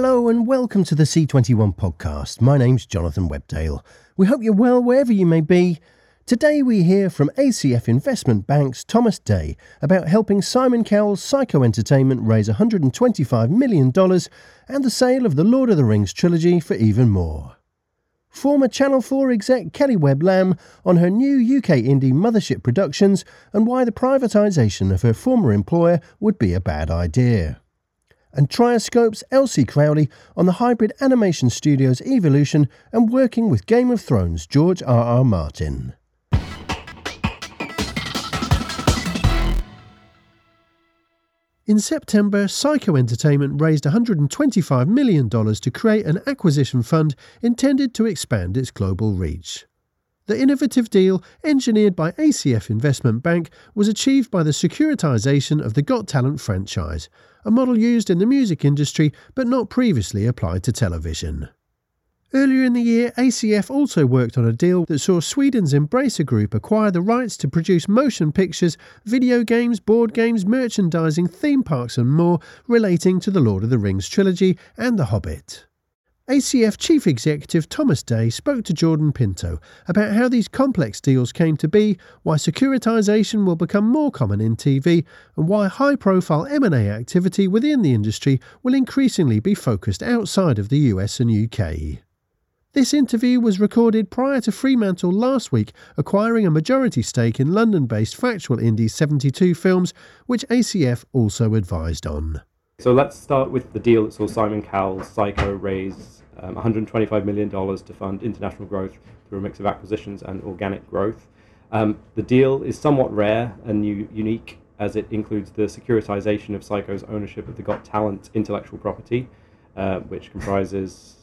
Hello and welcome to the C21 podcast. My name's Jonathan Webdale. We hope you're well wherever you may be. Today we hear from ACF Investment Bank's Thomas Day about helping Simon Cowell's Syco Entertainment raise $125 million and the sale of the Lord of the Rings trilogy for even more. Former Channel 4 exec Kelly Webb Lamb on her new UK indie Mothership Productions and why the privatisation of her former employer would be a bad idea and Trioscope's L.C. Crowley on the hybrid animation studio's evolution and working with Game of Thrones George R. R. Martin. In September, Syco Entertainment raised $125 million to create an acquisition fund intended to expand its global reach. The innovative deal, engineered by ACF Investment Bank, was achieved by the securitization of the Got Talent franchise, a model used in the music industry but not previously applied to television. Earlier in the year, ACF also worked on a deal that saw Sweden's Embracer Group acquire the rights to produce motion pictures, video games, board games, merchandising, theme parks, and more relating to the Lord of the Rings trilogy and The Hobbit. ACF Chief Executive Thomas Day spoke to Jordan Pinto about how these complex deals came to be, why securitisation will become more common in TV, and why high-profile M&A activity within the industry will increasingly be focused outside of the US and UK. This interview was recorded prior to Fremantle last week acquiring a majority stake in London-based factual indie 72 Films, which ACF also advised on. So let's start with the deal that saw Simon Cowell's Syco raise um, $125 million to fund international growth through a mix of acquisitions and organic growth. Um, the deal is somewhat rare and new, unique as it includes the securitization of Syco's ownership of the Got Talent intellectual property, uh, which comprises,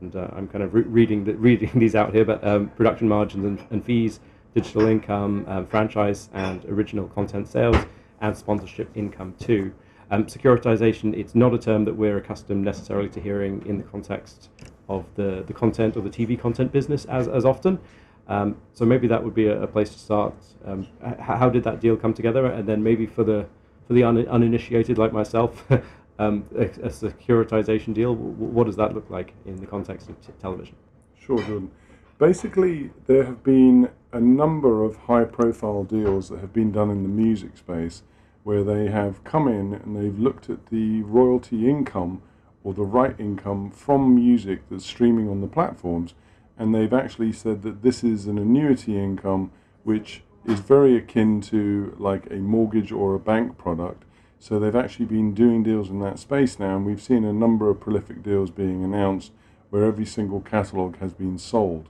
and uh, I'm kind of re- reading, the, reading these out here, but um, production margins and, and, fees, digital income, um, franchise and original content sales, and sponsorship income too. Um, securitization, it's not a term that we're accustomed necessarily to hearing in the context of the, the content or the TV content business as, as often. Um, so maybe that would be a, a place to start. Um, how, how, did that deal come together? And then maybe for the for the un, uninitiated like myself, um, a, a, securitization deal. what does that look like in the context of t- television? Sure, Jordan. Basically, there have been a number of high-profile deals that have been done in the music space where they have come in and they've looked at the royalty income or the right income from music that's streaming on the platforms, and they've actually said that this is an annuity income which is very akin to like a mortgage or a bank product. So they've actually been doing deals in that space now, and we've seen a number of prolific deals being announced where every single catalog has been sold.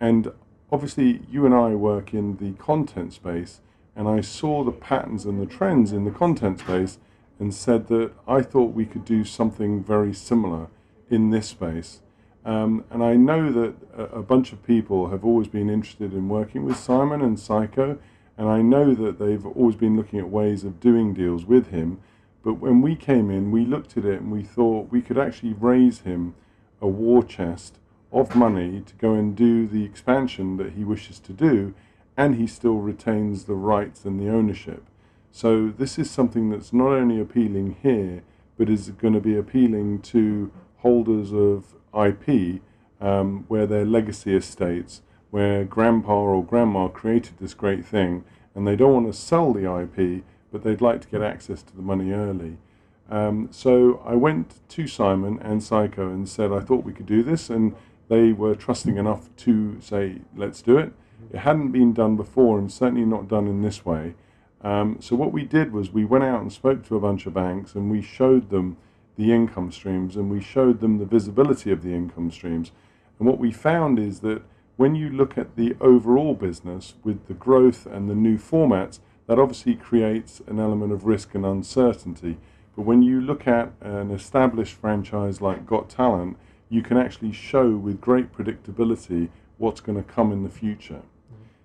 And obviously, you and I work in the content space and I saw the patterns and the trends in the content space and said that I thought we could do something very similar in this space. Um, and I know that a, a, bunch of people have always been interested in working with Simon and Syco, and I know that they've always been looking at ways of doing deals with him. But when we came in, we looked at it and we thought we could actually raise him a war chest of money to go and do the expansion that he wishes to do and he still retains the rights and the ownership. So this is something that's not only appealing here, but is going to be appealing to holders of IP, um, where their legacy estates, where grandpa or grandma created this great thing, and they don't want to sell the IP, but they'd like to get access to the money early. Um, so I went to Simon and Syco and said I thought we could do this, and they were trusting enough to say, let's do it. It hadn't been done before and certainly not done in this way. Um, so what we did was we went out and spoke to a bunch of banks and we showed them the income streams and we showed them the visibility of the income streams. And what we found is that when you look at the overall business with the growth and the new formats, that obviously creates an element of risk and uncertainty. But when you look at an established franchise like Got Talent, you can actually show with great predictability what's going to come in the future.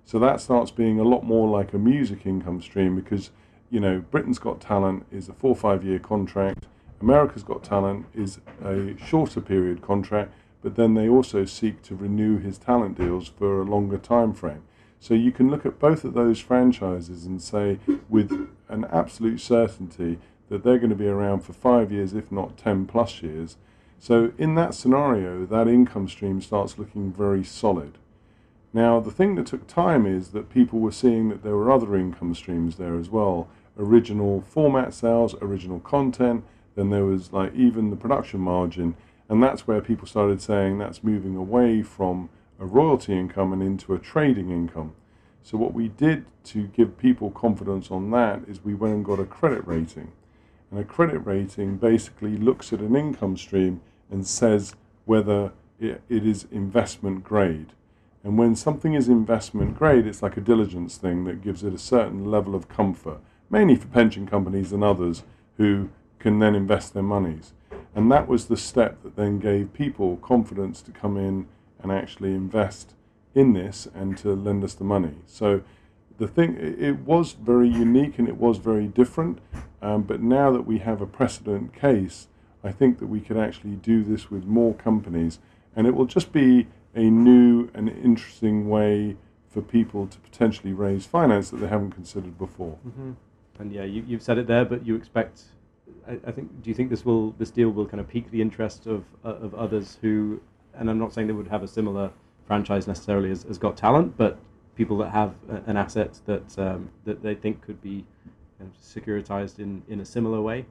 So that starts being a lot more like a music income stream because, you know, Britain's Got Talent is a four or five year contract. America's Got Talent is a shorter period contract, but then they also seek to renew his talent deals for a longer time frame. So you can look at both of those franchises and say with an absolute certainty that they're going to be around for five years, if not 10 plus years. So in that scenario, that income stream starts looking very solid. Now, the thing that took time is that people were seeing that there were other income streams there as well original format sales, original content, then there was like even the production margin. And that's where people started saying that's moving away from a royalty income and into a trading income. So, what we did to give people confidence on that is we went and got a credit rating. And a credit rating basically looks at an income stream and says whether it, it is investment grade. And when something is investment grade, it's like a diligence thing that gives it a certain level of comfort, mainly for pension companies and others who can then invest their monies. And that was the step that then gave people confidence to come in and actually invest in this and to lend us the money. So the thing, it was very unique and it was very different. Um, but now that we have a precedent case, I think that we could actually do this with more companies, and it will just be a new and interesting way for people to potentially raise finance that they haven't considered before. Mm-hmm. And yeah, you, you've said it there, but you expect. I, I, think. Do you think this will this deal will kind of pique the interest of uh, of others who? And I'm not saying they would have a similar franchise necessarily as, as Got Talent, but people that have an asset that um, that they think could be kind of securitized in in a similar way.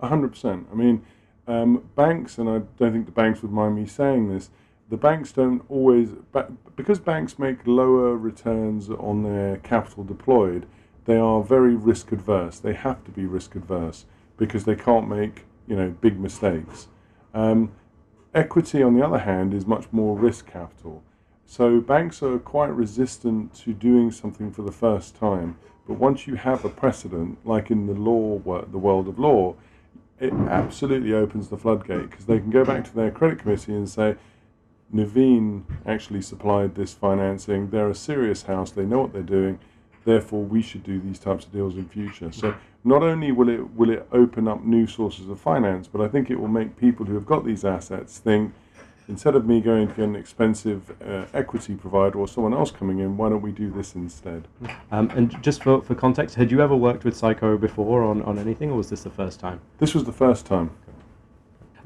hundred percent. I mean, um, banks, and I don't think the banks would mind me saying this. The banks don't always, because banks make lower returns on their capital deployed. They are very risk adverse. They have to be risk adverse because they can't make you know big mistakes. Um, equity, on the other hand, is much more risk capital. So banks are quite resistant to doing something for the first time. But once you have a precedent, like in the law, the world of law, it absolutely opens the floodgate because they can go back to their credit committee and say, Nuveen actually supplied this financing. They're a serious house. They know what they're doing. Therefore, we should do these types of deals in future. So not only will it will it open up new sources of finance, but I think it will make people who have got these assets think instead of me going to an expensive uh, equity provider or someone else coming in, why don't we do this instead? Um, and just for, for context, had you ever worked with Syco before on, on anything, or was this the first time? This was the first time.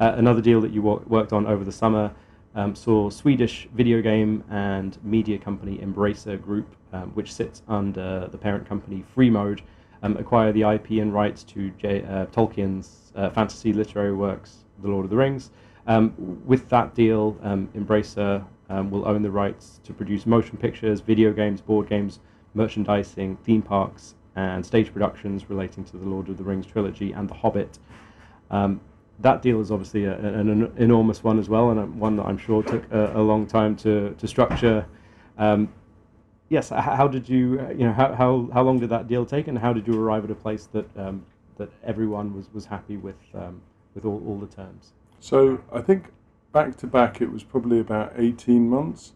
Uh, another deal that you worked on over the summer um, saw Swedish video game and media company Embracer Group, um, which sits under the parent company Freemode, um, acquire the IP and rights to J- uh, Tolkien's uh, fantasy literary works, The Lord of the Rings. Um, with that deal, um, Embracer um, will own the rights to produce motion pictures, video games, board games, merchandising, theme parks, and stage productions relating to the Lord of the Rings trilogy and The Hobbit. Um, that deal is obviously a, an, an, enormous one as well, and one that I'm sure took a, a long time to, to structure. Um, yes, how did you, uh, you know, how, how, how long did that deal take, and how did you arrive at a place that um, that everyone was, was happy with with all, all the terms? So I think back to back it was probably about 18 months.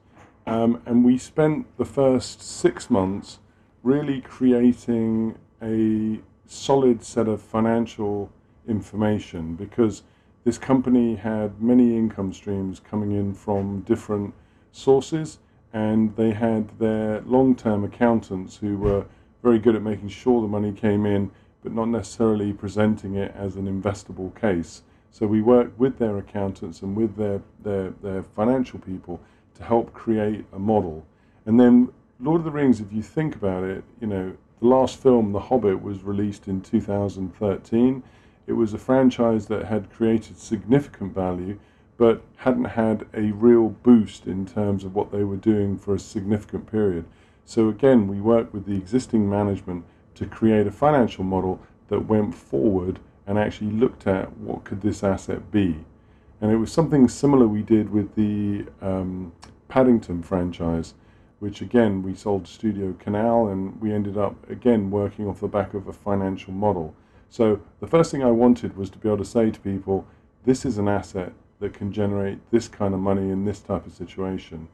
Um, and we spent the first six months really creating a solid set of financial information because this company had many income streams coming in from different sources and they had their long-term accountants who were very good at making sure the money came in but not necessarily presenting it as an investable case so we worked with their accountants and with their, their, their financial people to help create a model. And then Lord of the Rings, if you think about it, you know, the last film, The Hobbit, was released in 2013. It was a franchise that had created significant value, but hadn't had a real boost in terms of what they were doing for a significant period. So again, we worked with the existing management to create a financial model that went forward and actually looked at what could this asset be. And it was something similar we did with the um, Paddington franchise, which again we sold to Studio Canal, and we ended up again working off the back of a financial model. So the first thing I wanted was to be able to say to people, this is an asset that can generate this kind of money in this type of situation.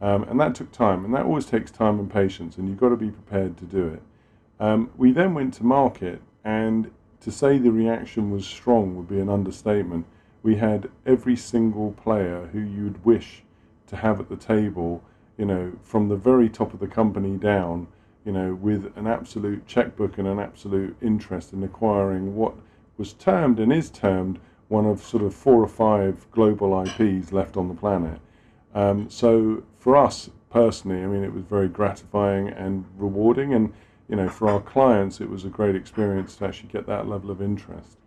Um, and that took time, and that always takes time and patience, and you've got to be prepared to do it. Um, we then went to market, and to say the reaction was strong would be an understatement. We had every single player who you'd wish to have at the table, you know, from the very top of the company down, you know, with an absolute checkbook and an absolute interest in acquiring what was termed and is termed one of sort of four or five global IPs left on the planet. Um, so for us personally, I mean, it was very gratifying and rewarding, and you know, for our clients, it was a great experience to actually get that level of interest.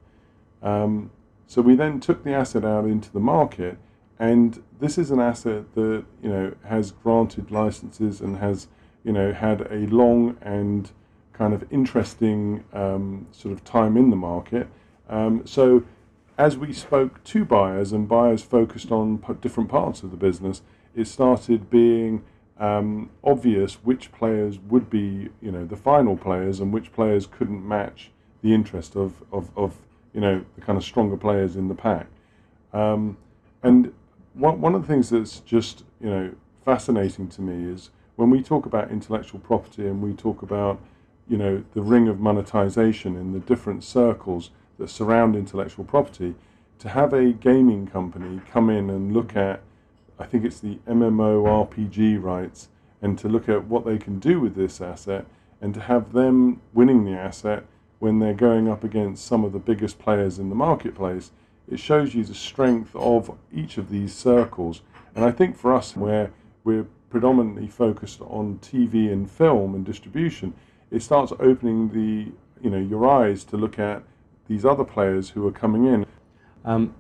Um, so we then took the asset out into the market, and this is an asset that you know has granted licenses and has you know had a long and kind of interesting um, sort of time in the market. Um, so as we spoke to buyers and buyers focused on p- different parts of the business, it started being um, obvious which players would be, you know, the final players and which players couldn't match the interest of, of, of you know, the kind of stronger players in the pack. Um, and one, one of the things that's just, you know, fascinating to me is when we talk about intellectual property and we talk about, you know, the ring of monetization in the different circles that surround intellectual property, to have a gaming company come in and look at I think it's the MMORPG rights, and to look at what they can do with this asset, and to have them winning the asset when they're going up against some of the biggest players in the marketplace, it shows you the strength of each of these circles. And I think for us, where we're predominantly focused on TV and film and distribution, it starts opening the you know your eyes to look at these other players who are coming in. Um,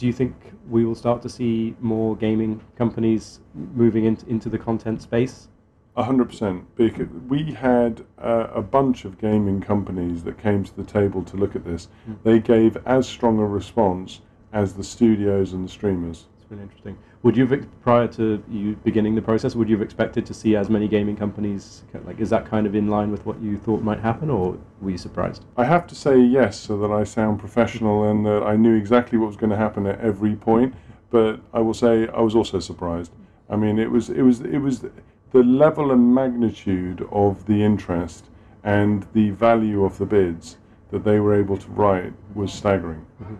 do you think we will start to see more gaming companies moving into, into the content space? A hundred percent. Because we had uh, a bunch of gaming companies that came to the table to look at this. Mm. They gave as strong a response as the studios and the streamers. It's really interesting. Would you, have, prior to you beginning the process, would you have expected to see as many gaming companies? Like, is that kind of in line with what you thought might happen, or were you surprised? I have to say yes, so that I sound professional and that I knew exactly what was going to happen at every point. But I will say I was also surprised. I mean, it was it was it was the level and magnitude of the interest and the value of the bids that they were able to write was staggering. Mm-hmm.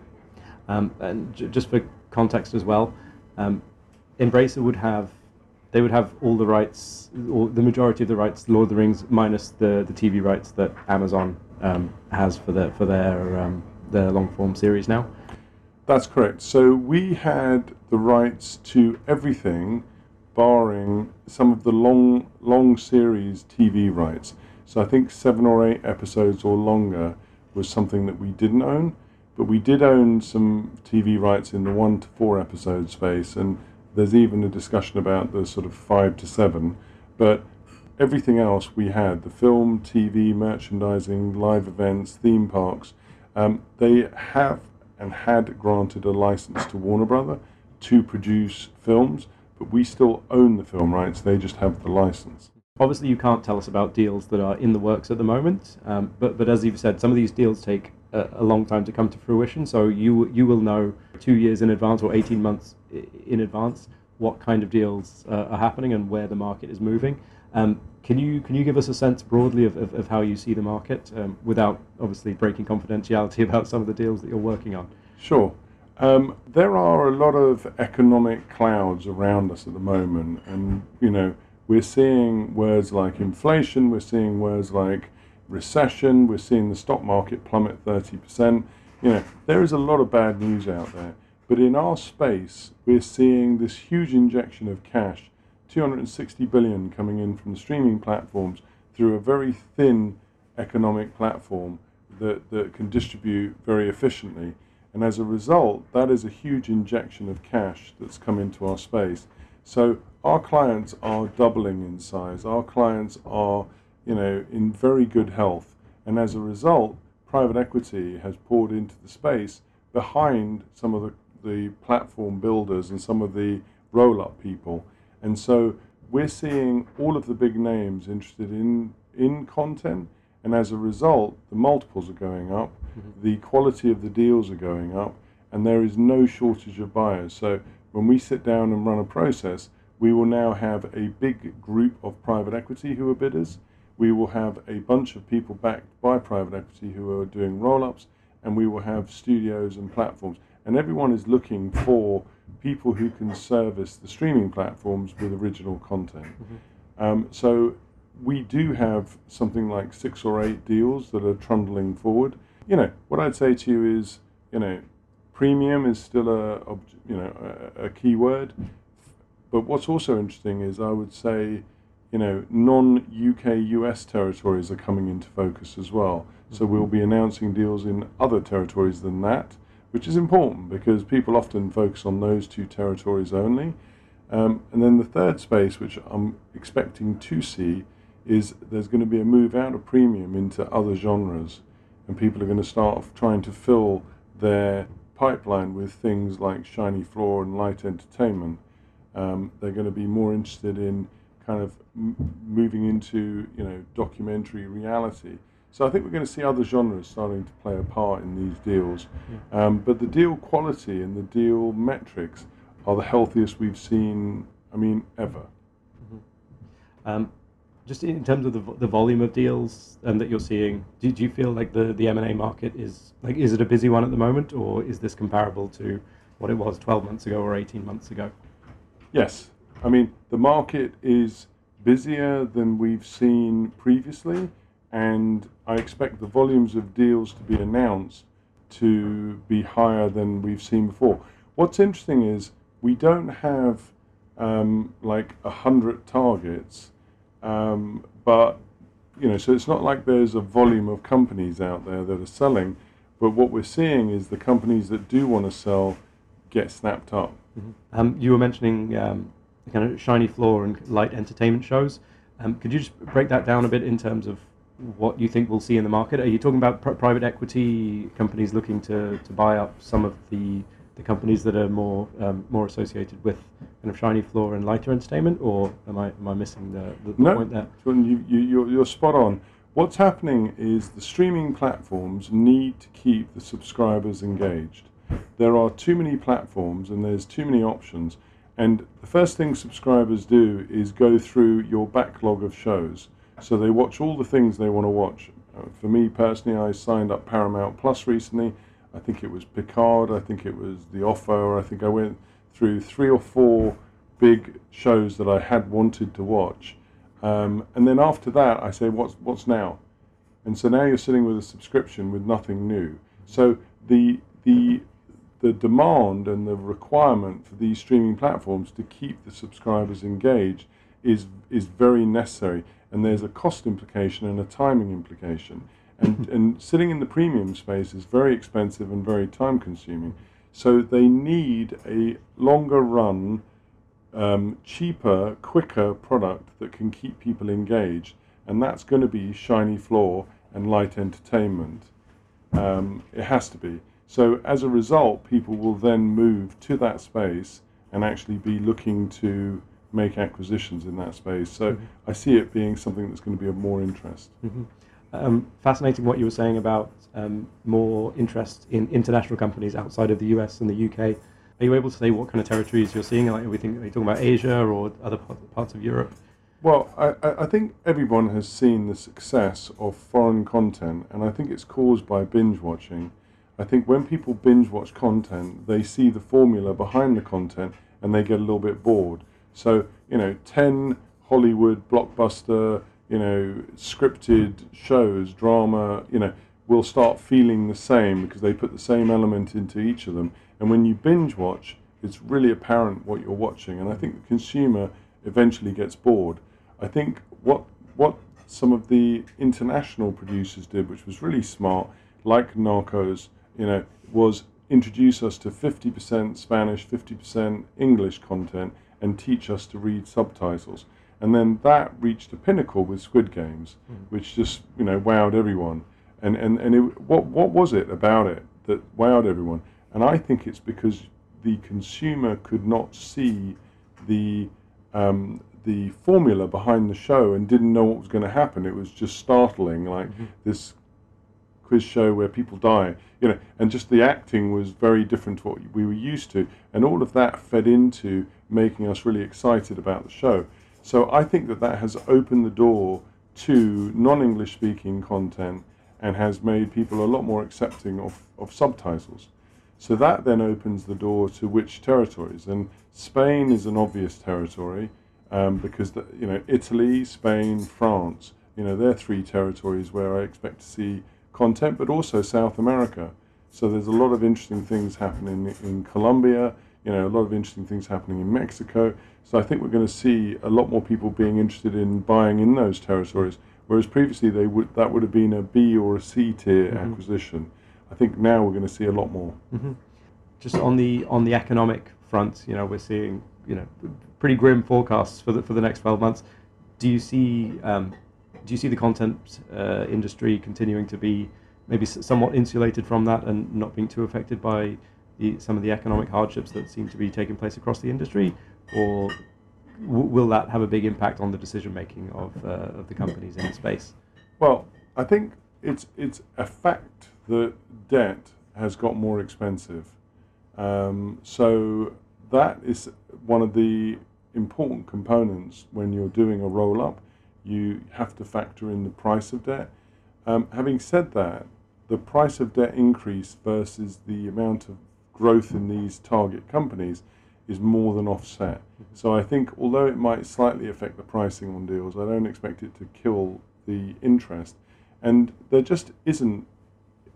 Um, and j- just for context as well. Um, Embracer would have they would have all the rights, or the majority of the rights, Lord of the Rings, minus the, the TV rights that Amazon um, has for their for their um, their long form series now. That's correct. So we had the rights to everything, barring some of the long long series TV rights. So I think seven or eight episodes or longer was something that we didn't own, but we did own some TV rights in the one to four episode space and there's even a discussion about the sort of five to seven, but everything else we had the film, TV, merchandising, live events, theme parks um, they have and had granted a license to Warner Brother to produce films, but we still own the film rights, they just have the license. Obviously, you can't tell us about deals that are in the works at the moment, um, but, but as you've said, some of these deals take a, a long time to come to fruition, so you, you will know two years in advance or 18 months in advance what kind of deals uh, are happening and where the market is moving. Um, can you can you give us a sense broadly of, of, of how you see the market um, without obviously breaking confidentiality about some of the deals that you're working on? Sure. Um, there are a lot of economic clouds around us at the moment, and you know we're seeing words like inflation, we're seeing words like recession, we're seeing the stock market plummet thirty percent. You know there is a lot of bad news out there. But in our space, we're seeing this huge injection of cash, 260 billion coming in from the streaming platforms through a very thin economic platform that, that can distribute very efficiently. And as a result, that is a huge injection of cash that's come into our space. So our clients are doubling in size. Our clients are, you know, in very good health. And as a result, private equity has poured into the space behind some of the the platform builders and some of the roll up people. And so we're seeing all of the big names interested in, in content. And as a result, the multiples are going up, mm-hmm. the quality of the deals are going up, and there is no shortage of buyers. So when we sit down and run a process, we will now have a big group of private equity who are bidders. We will have a bunch of people backed by private equity who are doing roll ups, and we will have studios and platforms and everyone is looking for people who can service the streaming platforms with original content. Mm-hmm. Um, so we do have something like six or eight deals that are trundling forward. You know, what I'd say to you is, you know, premium is still a you know a, a key word. But what's also interesting is I would say, you know, non-UK US territories are coming into focus as well. So we'll be announcing deals in other territories than that, which is important because people often focus on those two territories only. Um, and then the third space, which I'm expecting to see, is there's going to be a move out of premium into other genres, and people are going to start trying to fill their pipeline with things like shiny floor and light entertainment. Um, they're going to be more interested in kind of m- moving into you know documentary reality. So I think we're going to see other genres starting to play a part in these deals. Yeah. Um, but the deal quality and the deal metrics are the healthiest we've seen. I mean, ever. Mm-hmm. Um, just in terms of the, the volume of deals um, that you're seeing, do, do you feel like the, the M&A market is like is it a busy one at the moment, or is this comparable to what it was 12 months ago or 18 months ago? Yes, I mean the market is busier than we've seen previously, and I expect the volumes of deals to be announced to be higher than we've seen before. What's interesting is we don't have um, like a hundred targets um, but you know, so it's not like there's a volume of companies out there that are selling, but what we're seeing is the companies that do want to sell get snapped up. Mm-hmm. Um, you were mentioning um, kind of shiny floor and light entertainment shows. Um, could you just break that down a bit in terms of what you think we'll see in the market? Are you talking about pr- private equity companies looking to, to buy up some of the the companies that are more um, more associated with kind of shiny floor and lighter entertainment, or am I am I missing the, the, no, point there? You, you, you're, you're spot on. What's happening is the streaming platforms need to keep the subscribers engaged. There are too many platforms and there's too many options. And the first thing subscribers do is go through your backlog of shows. So they watch all the things they want to watch. Uh, for me personally, I signed up Paramount Plus recently I think it was Picard, I think it was The Offer, I think I went through three or four big shows that I had wanted to watch. Um, and then after that, I say, what's, what's now? And so now you're sitting with a subscription with nothing new. So the, the, the demand and the requirement for these streaming platforms to keep the subscribers engaged is, is very necessary. And there's a cost implication and a timing implication. And, and sitting in the premium space is very expensive and very time consuming. So they need a longer run, um, cheaper, quicker product that can keep people engaged. And that's going to be shiny floor and light entertainment. Um, it has to be. So as a result, people will then move to that space and actually be looking to make acquisitions in that space. So mm-hmm. I see it being something that's going to be of more interest. Mm-hmm. Um, fascinating what you were saying about um, more interest in international companies outside of the US and the UK. Are you able to say what kind of territories you're seeing? Like, are, we think, are you talking about Asia or other parts of Europe? Well, I, I think everyone has seen the success of foreign content, and I think it's caused by binge watching. I think when people binge watch content, they see the formula behind the content and they get a little bit bored. So, you know, 10 Hollywood blockbuster you know, scripted shows, drama, you know, will start feeling the same because they put the same element into each of them. And when you binge watch, it's really apparent what you're watching. And I think the consumer eventually gets bored. I think what what some of the international producers did, which was really smart, like Narcos, you know, was introduce us to 50% Spanish, 50% English content and teach us to read subtitles. And then that reached a pinnacle with Squid Games, mm. which just you know wowed everyone. And and and it, what what was it about it that wowed everyone? And I think it's because the consumer could not see the um, the formula behind the show and didn't know what was going to happen. It was just startling, like mm-hmm. this quiz show where people die, you know, and just the acting was very different to what we were used to, and all of that fed into making us really excited about the show. So I think that that has opened the door to non-English speaking content and has made people a lot more accepting of, of subtitles. So that then opens the door to which territories. And Spain is an obvious territory um, because the, you know Italy, Spain, France. You know they're three territories where I expect to see content, but also South America. So there's a lot of interesting things happening in Colombia. You know, a lot of interesting things happening in Mexico. So I think we're going to see a lot more people being interested in buying in those territories. Whereas previously they would that would have been a B or a C tier mm-hmm. acquisition. I think now we're going to see a lot more. Mm-hmm. Just on the on the economic front, you know, we're seeing you know pretty grim forecasts for the for the next 12 months. Do you see um, do you see the content uh, industry continuing to be maybe somewhat insulated from that and not being too affected by the, some of the economic hardships that seem to be taking place across the industry, or w- will that have a big impact on the decision making of uh, of the companies in the space? Well, I think it's it's a fact that debt has got more expensive. Um, so that is one of the important components when you're doing a roll up. You have to factor in the price of debt. Um, having said that, the price of debt increase versus the amount of growth in these target companies is more than offset. So I think although it might slightly affect the pricing on deals, I don't expect it to kill the interest. And there just isn't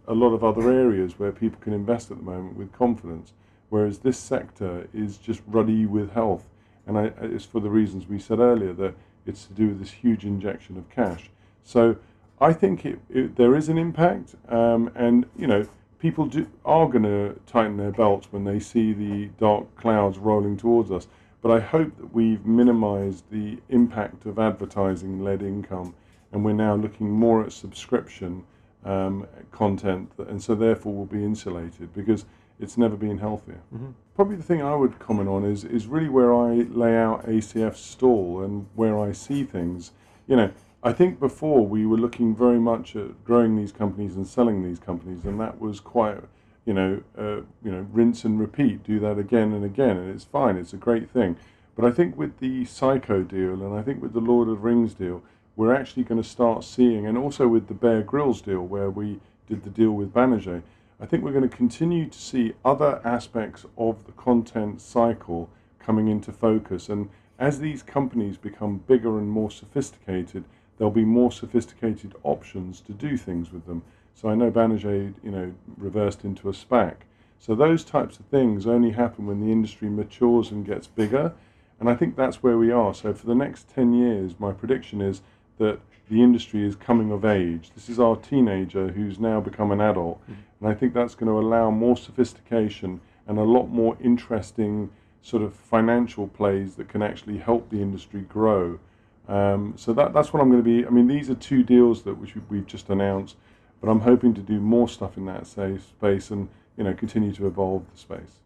a lot of other areas where people can invest at the moment with confidence, whereas this sector is just ruddy with health. And I, it's for the reasons we said earlier that it's to do with this huge injection of cash. So I think it, it there is an impact, um, and you know people do, are going to tighten their belts when they see the dark clouds rolling towards us. But I hope that we've minimised the impact of advertising-led income, and we're now looking more at subscription um, content, and so therefore will be insulated because it's never been healthier. Mm-hmm. Probably the thing I would comment on is is really where I lay out ACF's stall and where I see things. You know, I think before we were looking very much at growing these companies and selling these companies, and that was quite, you know, uh, you know, rinse and repeat, do that again and again, and it's fine. It's a great thing. But I think with the Syco deal, and I think with the Lord of the Rings deal, we're actually going to start seeing, and also with the Bear Grylls deal, where we did the deal with Banijay, I think we're going to continue to see other aspects of the content cycle coming into focus. And as these companies become bigger and more sophisticated, there'll be more sophisticated options to do things with them. So I know Banijay, you know, reversed into a SPAC. So those types of things only happen when the industry matures and gets bigger. And I think that's where we are. So for the next 10 years, my prediction is that the industry is coming of age. This is our teenager who's now become an adult. Mm-hmm. And I think that's going to allow more sophistication and a lot more interesting sort of financial plays that can actually help the industry grow. Um, so that, that's what I'm going to be. I mean, these are two deals that which we've just announced, but I'm hoping to do more stuff in that space and you know continue to evolve the space.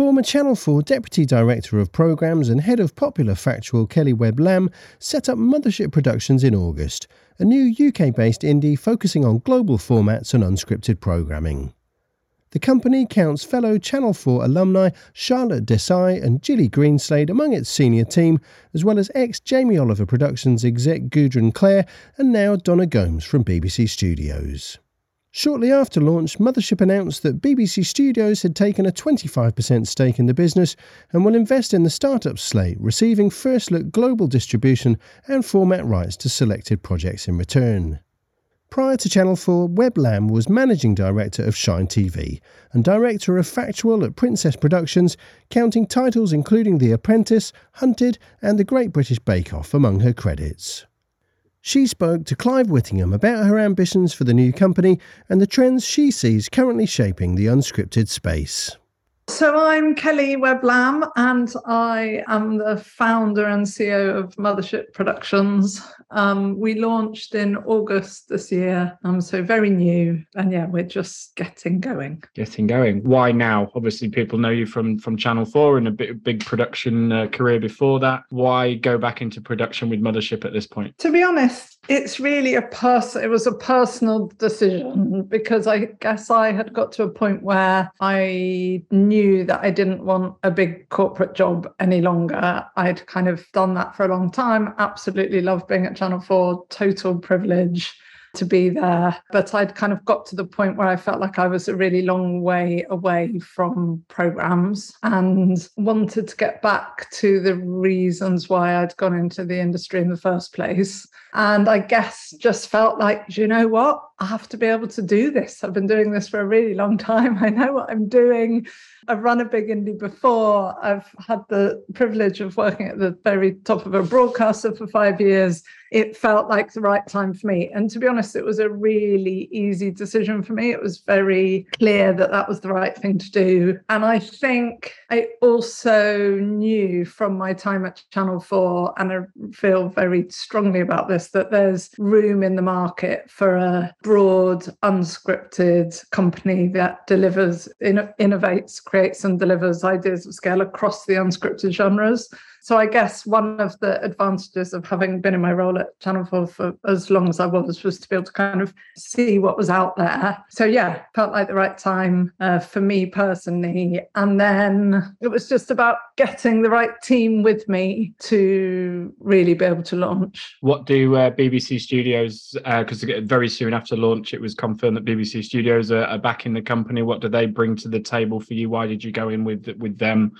Former Channel 4 Deputy Director of Programmes and Head of Popular Factual Kelly Webb Lamb set up Mothership Productions in August, a new UK based indie focusing on global formats and unscripted programming. The company counts fellow Channel 4 alumni Charlotte Desai and Gilly Greenslade among its senior team, as well as ex Jamie Oliver Productions exec Gudrun Clare and now Donna Gomes from BBC Studios. Shortly after launch, Mothership announced that BBC Studios had taken a 25% stake in the business and will invest in the startup slate, receiving first look global distribution and format rights to selected projects in return. Prior to Channel 4, Webb Lamb was managing director of Shine TV and director of Factual at Princess Productions, counting titles including The Apprentice, Hunted, and The Great British Bake Off among her credits. She spoke to Clive Whittingham about her ambitions for the new company and the trends she sees currently shaping the unscripted space. So I'm Kelly Webb Lamb, and I am the founder and CEO of Mothership Productions. Um, we launched in August this year, um, so very new, and yeah, we're just getting going. Getting going. Why now? Obviously, people know you from from Channel Four and a bit big production uh, career before that. Why go back into production with Mothership at this point? To be honest, it's really a person. It was a personal decision because I guess I had got to a point where I knew that I didn't want a big corporate job any longer. I'd kind of done that for a long time. Absolutely loved being at Channel 4, total privilege. To be there. But I'd kind of got to the point where I felt like I was a really long way away from programs and wanted to get back to the reasons why I'd gone into the industry in the first place. And I guess just felt like, you know what? I have to be able to do this. I've been doing this for a really long time. I know what I'm doing. I've run a big indie before. I've had the privilege of working at the very top of a broadcaster for five years. It felt like the right time for me. And to be honest, it was a really easy decision for me. It was very clear that that was the right thing to do. And I think I also knew from my time at Channel 4, and I feel very strongly about this, that there's room in the market for a broad, unscripted company that delivers, innovates, creates, and delivers ideas of scale across the unscripted genres. So I guess one of the advantages of having been in my role at Channel 4 for as long as I was was to be able to kind of see what was out there. So yeah, felt like the right time uh, for me personally. And then it was just about getting the right team with me to really be able to launch. What do uh, BBC Studios, because uh, very soon after launch, it was confirmed that BBC Studios are, are back in the company. What do they bring to the table for you? Why did you go in with with them?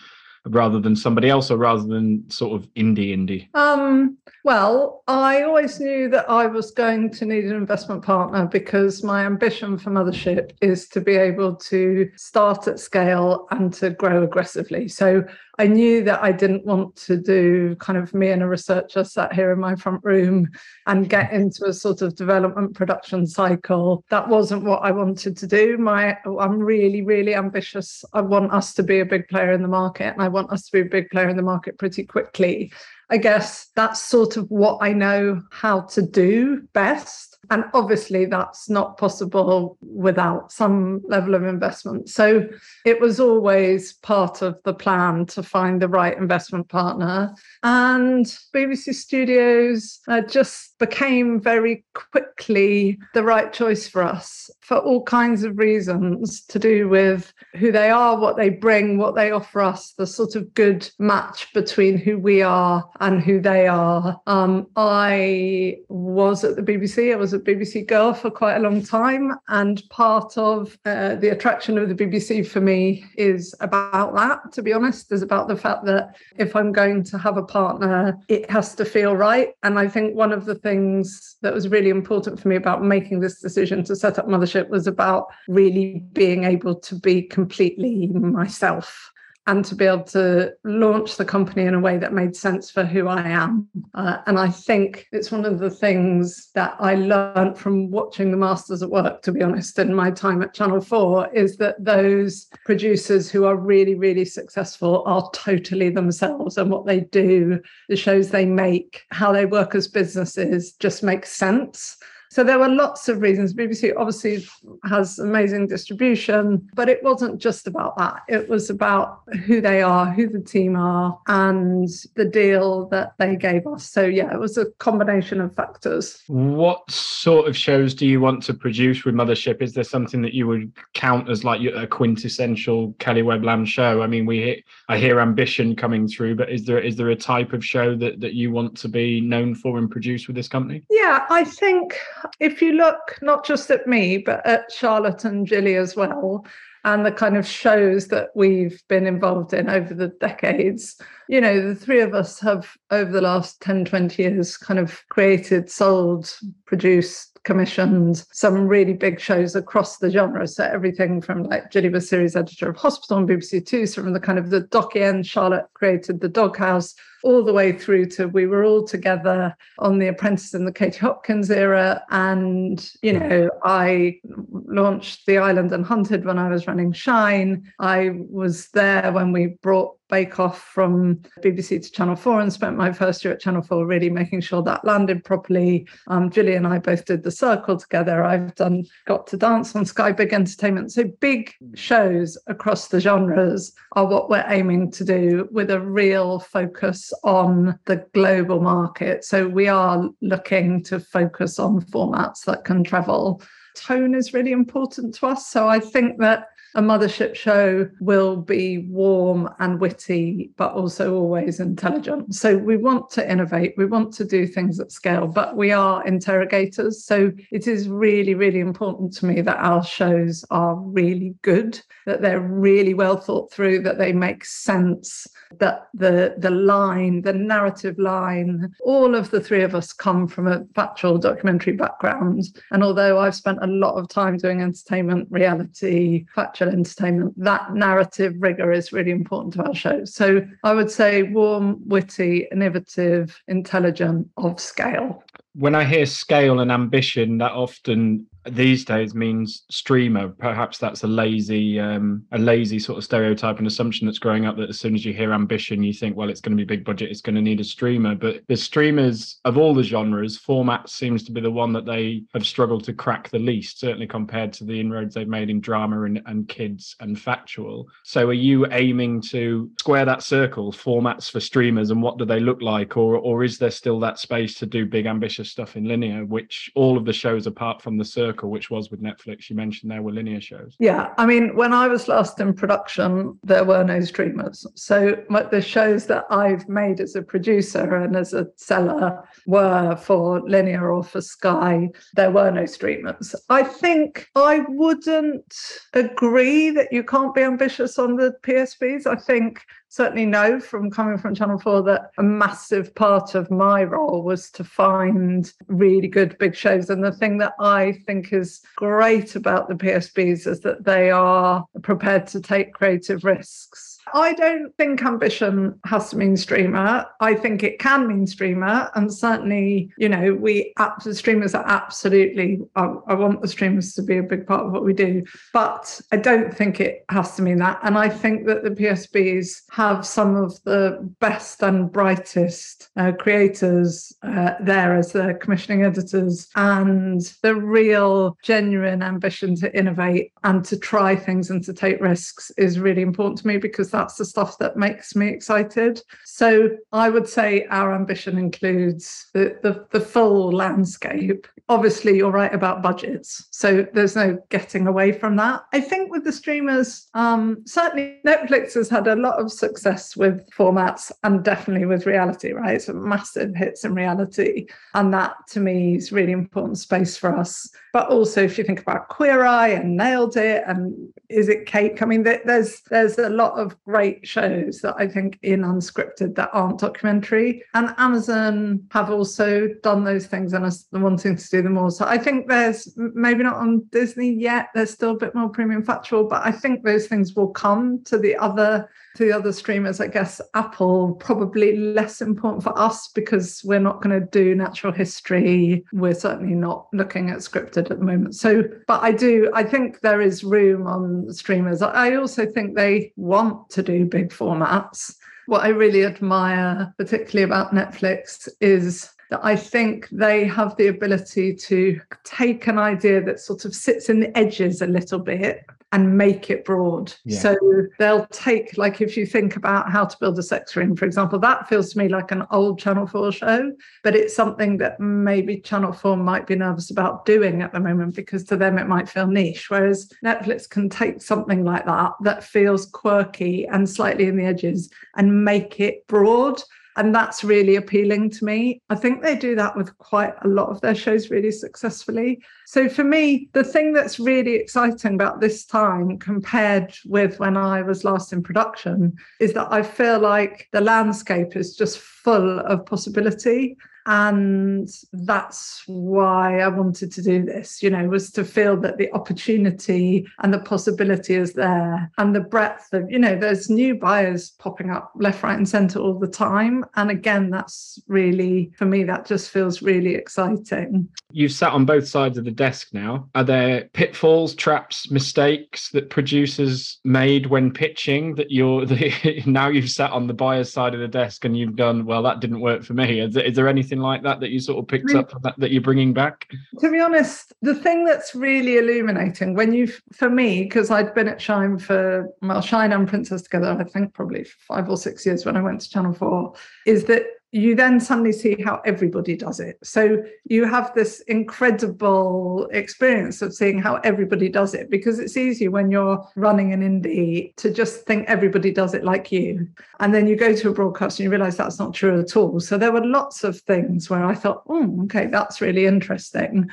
Rather than somebody else or rather than sort of indie indie? Um, well, I always knew that I was going to need an investment partner because my ambition for Mothership is to be able to start at scale and to grow aggressively. So I knew that I didn't want to do kind of me and a researcher sat here in my front room and get into a sort of development production cycle. That wasn't what I wanted to do. My I'm really, really ambitious. I want us to be a big player in the market and I want us to be a big player in the market pretty quickly. I guess that's sort of what I know how to do best. And obviously, that's not possible without some level of investment. So it was always part of the plan to find the right investment partner. And BBC Studios uh, just became very quickly the right choice for us for all kinds of reasons to do with who they are, what they bring, what they offer us, the sort of good match between who we are and who they are. Um, I was at the BBC, I was a BBC girl for quite a long time. And part of uh, the attraction of the BBC for me is about that, to be honest, is about the fact that if I'm going to have a partner, it has to feel right. And I think one of the things that was really important for me about making this decision to set up Mothership was about really being able to be completely myself and to be able to launch the company in a way that made sense for who I am. Uh, and I think it's one of the things that I learned from watching the Masters at Work, to be honest, in my time at Channel 4, is that those producers who are really, really successful are totally themselves. And what they do, the shows they make, how they work as businesses just makes sense. So there were lots of reasons. BBC obviously has amazing distribution, but it wasn't just about that. It was about who they are, who the team are, and the deal that they gave us. So yeah, it was a combination of factors. What sort of shows do you want to produce with Mothership? Is there something that you would count as like a quintessential Kelly Webb Lamb show? I mean, we hear, I hear ambition coming through, but is there is there a type of show that that you want to be known for and produce with this company? Yeah, I think if you look not just at me, but at Charlotte and Gilly as well, and the kind of shows that we've been involved in over the decades, you know, the three of us have over the last 10, 20 years kind of created, sold, produced, commissioned some really big shows across the genre. So everything from like Gilly was series editor of Hospital on BBC Two, so from the kind of the docky end, Charlotte created the Doghouse, all the way through to we were all together on The Apprentice in the Katie Hopkins era. And, you know, I launched The Island and Hunted when I was running Shine. I was there when we brought Bake Off from BBC to Channel 4 and spent my first year at Channel 4 really making sure that landed properly. Um, Julie and I both did The Circle together. I've done Got to Dance on Sky Big Entertainment. So big shows across the genres are what we're aiming to do with a real focus on the global market. So we are looking to focus on formats that can travel. Tone is really important to us. So I think that a mothership show will be warm and witty, but also always intelligent. So we want to innovate, we want to do things at scale, but we are interrogators. So it is really, really important to me that our shows are really good, that they're really well thought through, that they make sense, that the the line, the narrative line, all of the three of us come from a factual documentary background. And although I've spent a lot of time doing entertainment, reality, entertainment, that narrative rigor is really important to our show. So I would say warm, witty, innovative, intelligent, of scale. When I hear scale and ambition, that often these days means streamer. Perhaps that's a lazy, um, a lazy sort of stereotype and assumption that's growing up. That as soon as you hear ambition, you think, well, it's going to be big budget, it's going to need a streamer. But the streamers of all the genres, format seems to be the one that they have struggled to crack the least, certainly compared to the inroads they've made in drama and, and kids and factual. So, are you aiming to square that circle, formats for streamers, and what do they look like, or or is there still that space to do big ambitious stuff in linear, which all of the shows apart from the circle which was with Netflix. You mentioned there were linear shows. Yeah, I mean, when I was last in production, there were no streamers. So the shows that I've made as a producer and as a seller were for linear or for Sky. There were no streamers. I think I wouldn't agree that you can't be ambitious on the PSBs. I think certainly know from coming from Channel 4 that a massive part of my role was to find really good big shows. And the thing that I think is great about the PSBs is that they are prepared to take creative risks. I don't think ambition has to mean streamer. I think it can mean streamer. And certainly, you know, we the streamers are absolutely, I, I, want the streamers to be a big part of what we do. But I don't think it has to mean that. And I think that the PSBs have some of the best and brightest uh, creators uh, there as the commissioning editors and the real genuine ambition to innovate and to try things and to take risks is really important to me because that's the stuff that makes me excited. So I would say our ambition includes the, the, the full landscape. Obviously, you're right about budgets. So there's no getting away from that. I think with the streamers, um, certainly Netflix has had a lot of success with formats and definitely with reality, right? So massive hits in reality. And that to me is really important space for us. But also if you think about Queer Eye and Nailed It and Is It Cake? I mean, there's there's a lot of great shows that I think in unscripted that aren't documentary. And Amazon have also done those things and are wanting to do them more. So I think there's maybe not on Disney yet, there's still a bit more premium factual, but I think those things will come to the other to the other streamers. I guess Apple probably less important for us because we're not going to do natural history. We're certainly not looking at scripted at the moment. So, but I do, I think there is room on streamers. I also think they want to do big formats. What I really admire, particularly about Netflix, is that I think they have the ability to take an idea that sort of sits in the edges a little bit and make it broad. Yeah. So they'll take, like, if you think about how to build a Sex Room, for example, that feels to me like an old Channel 4 show, but it's something that maybe Channel 4 might be nervous about doing at the moment because to them it might feel niche. Whereas Netflix can take something like that, that feels quirky and slightly in the edges, and make it broad and that's really appealing to me. I think they do that with quite a lot of their shows really successfully. So for me, the thing that's really exciting about this time compared with when I was last in production is that I feel like the landscape is just full of possibility and that's why i wanted to do this you know was to feel that the opportunity and the possibility is there and the breadth of you know there's new buyers popping up left right and center all the time. And again that's really for me that just feels really exciting. You've sat on both sides of the desk now. Are there pitfalls traps mistakes that producers made when pitching that you're the, now you've sat on the buyer's side of the desk and you've done well that didn't work for me. Is, is there anything like that that you sort of picked up that, that you're bringing back? To be honest, the thing that's really illuminating when you, for me, because I'd been at Shine for, well, Shine and Princess together, I think probably five or six years when I went to Channel 4, is that you then suddenly see how everybody does it. So you have this incredible experience of seeing how everybody does it because it's easy when you're running an indie to just think everybody does it like you. And then you go to a broadcast and you realize that's not true at all. So there were lots of things where I thought, oh, okay, that's really interesting.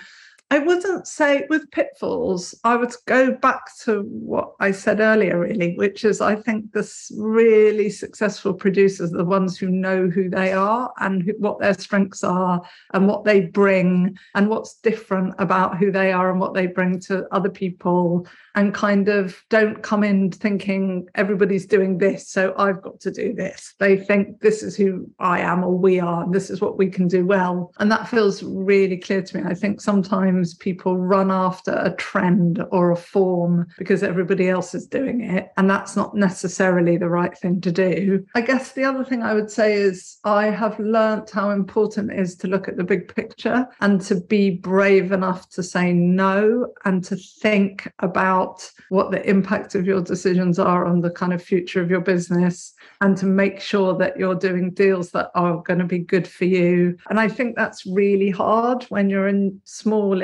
I wouldn't say with pitfalls, I would go back to what I said earlier, really, which is I think the really successful producers are the ones who know who they are and who, what their strengths are and what they bring and what's different about who they are and what they bring to other people and kind of don't come in thinking everybody's doing this, so I've got to do this. They think this is who I am or we are, and this is what we can do well. And that feels really clear to me. I think sometimes sometimes people run after a trend or a form because everybody else is doing it. And that's not necessarily the right thing to do. I guess the other thing I would say is I have learnt how important it is to look at the big picture and to be brave enough to say no and to think about what the impact of your decisions are on the kind of future of your business and to make sure that you're doing deals that are going to be good for you. And I think that's really hard when you're in small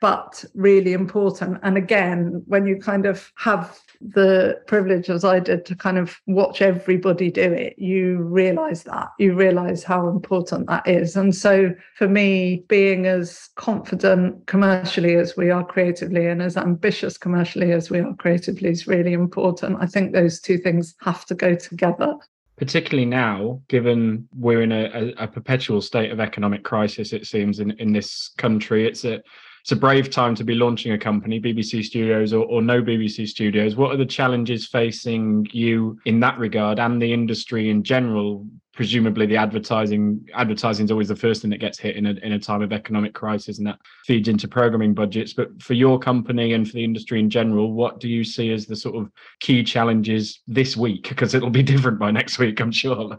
but really important. And again, when you kind of have the privilege, as I did, to kind of watch everybody do it, you realize that. You realize how important that is. And so for me, being as confident commercially as we are creatively and as ambitious commercially as we are creatively is really important. I think those two things have to go together particularly now, given we're in a, a, a, perpetual state of economic crisis, it seems in, in this country. It's a it's a brave time to be launching a company, BBC Studios or, or no BBC Studios. What are the challenges facing you in that regard and the industry in general? Presumably, the advertising advertising is always the first thing that gets hit in a in a time of economic crisis, and that feeds into programming budgets. But for your company and for the industry in general, what do you see as the sort of key challenges this week? Because it'll be different by next week, I'm sure.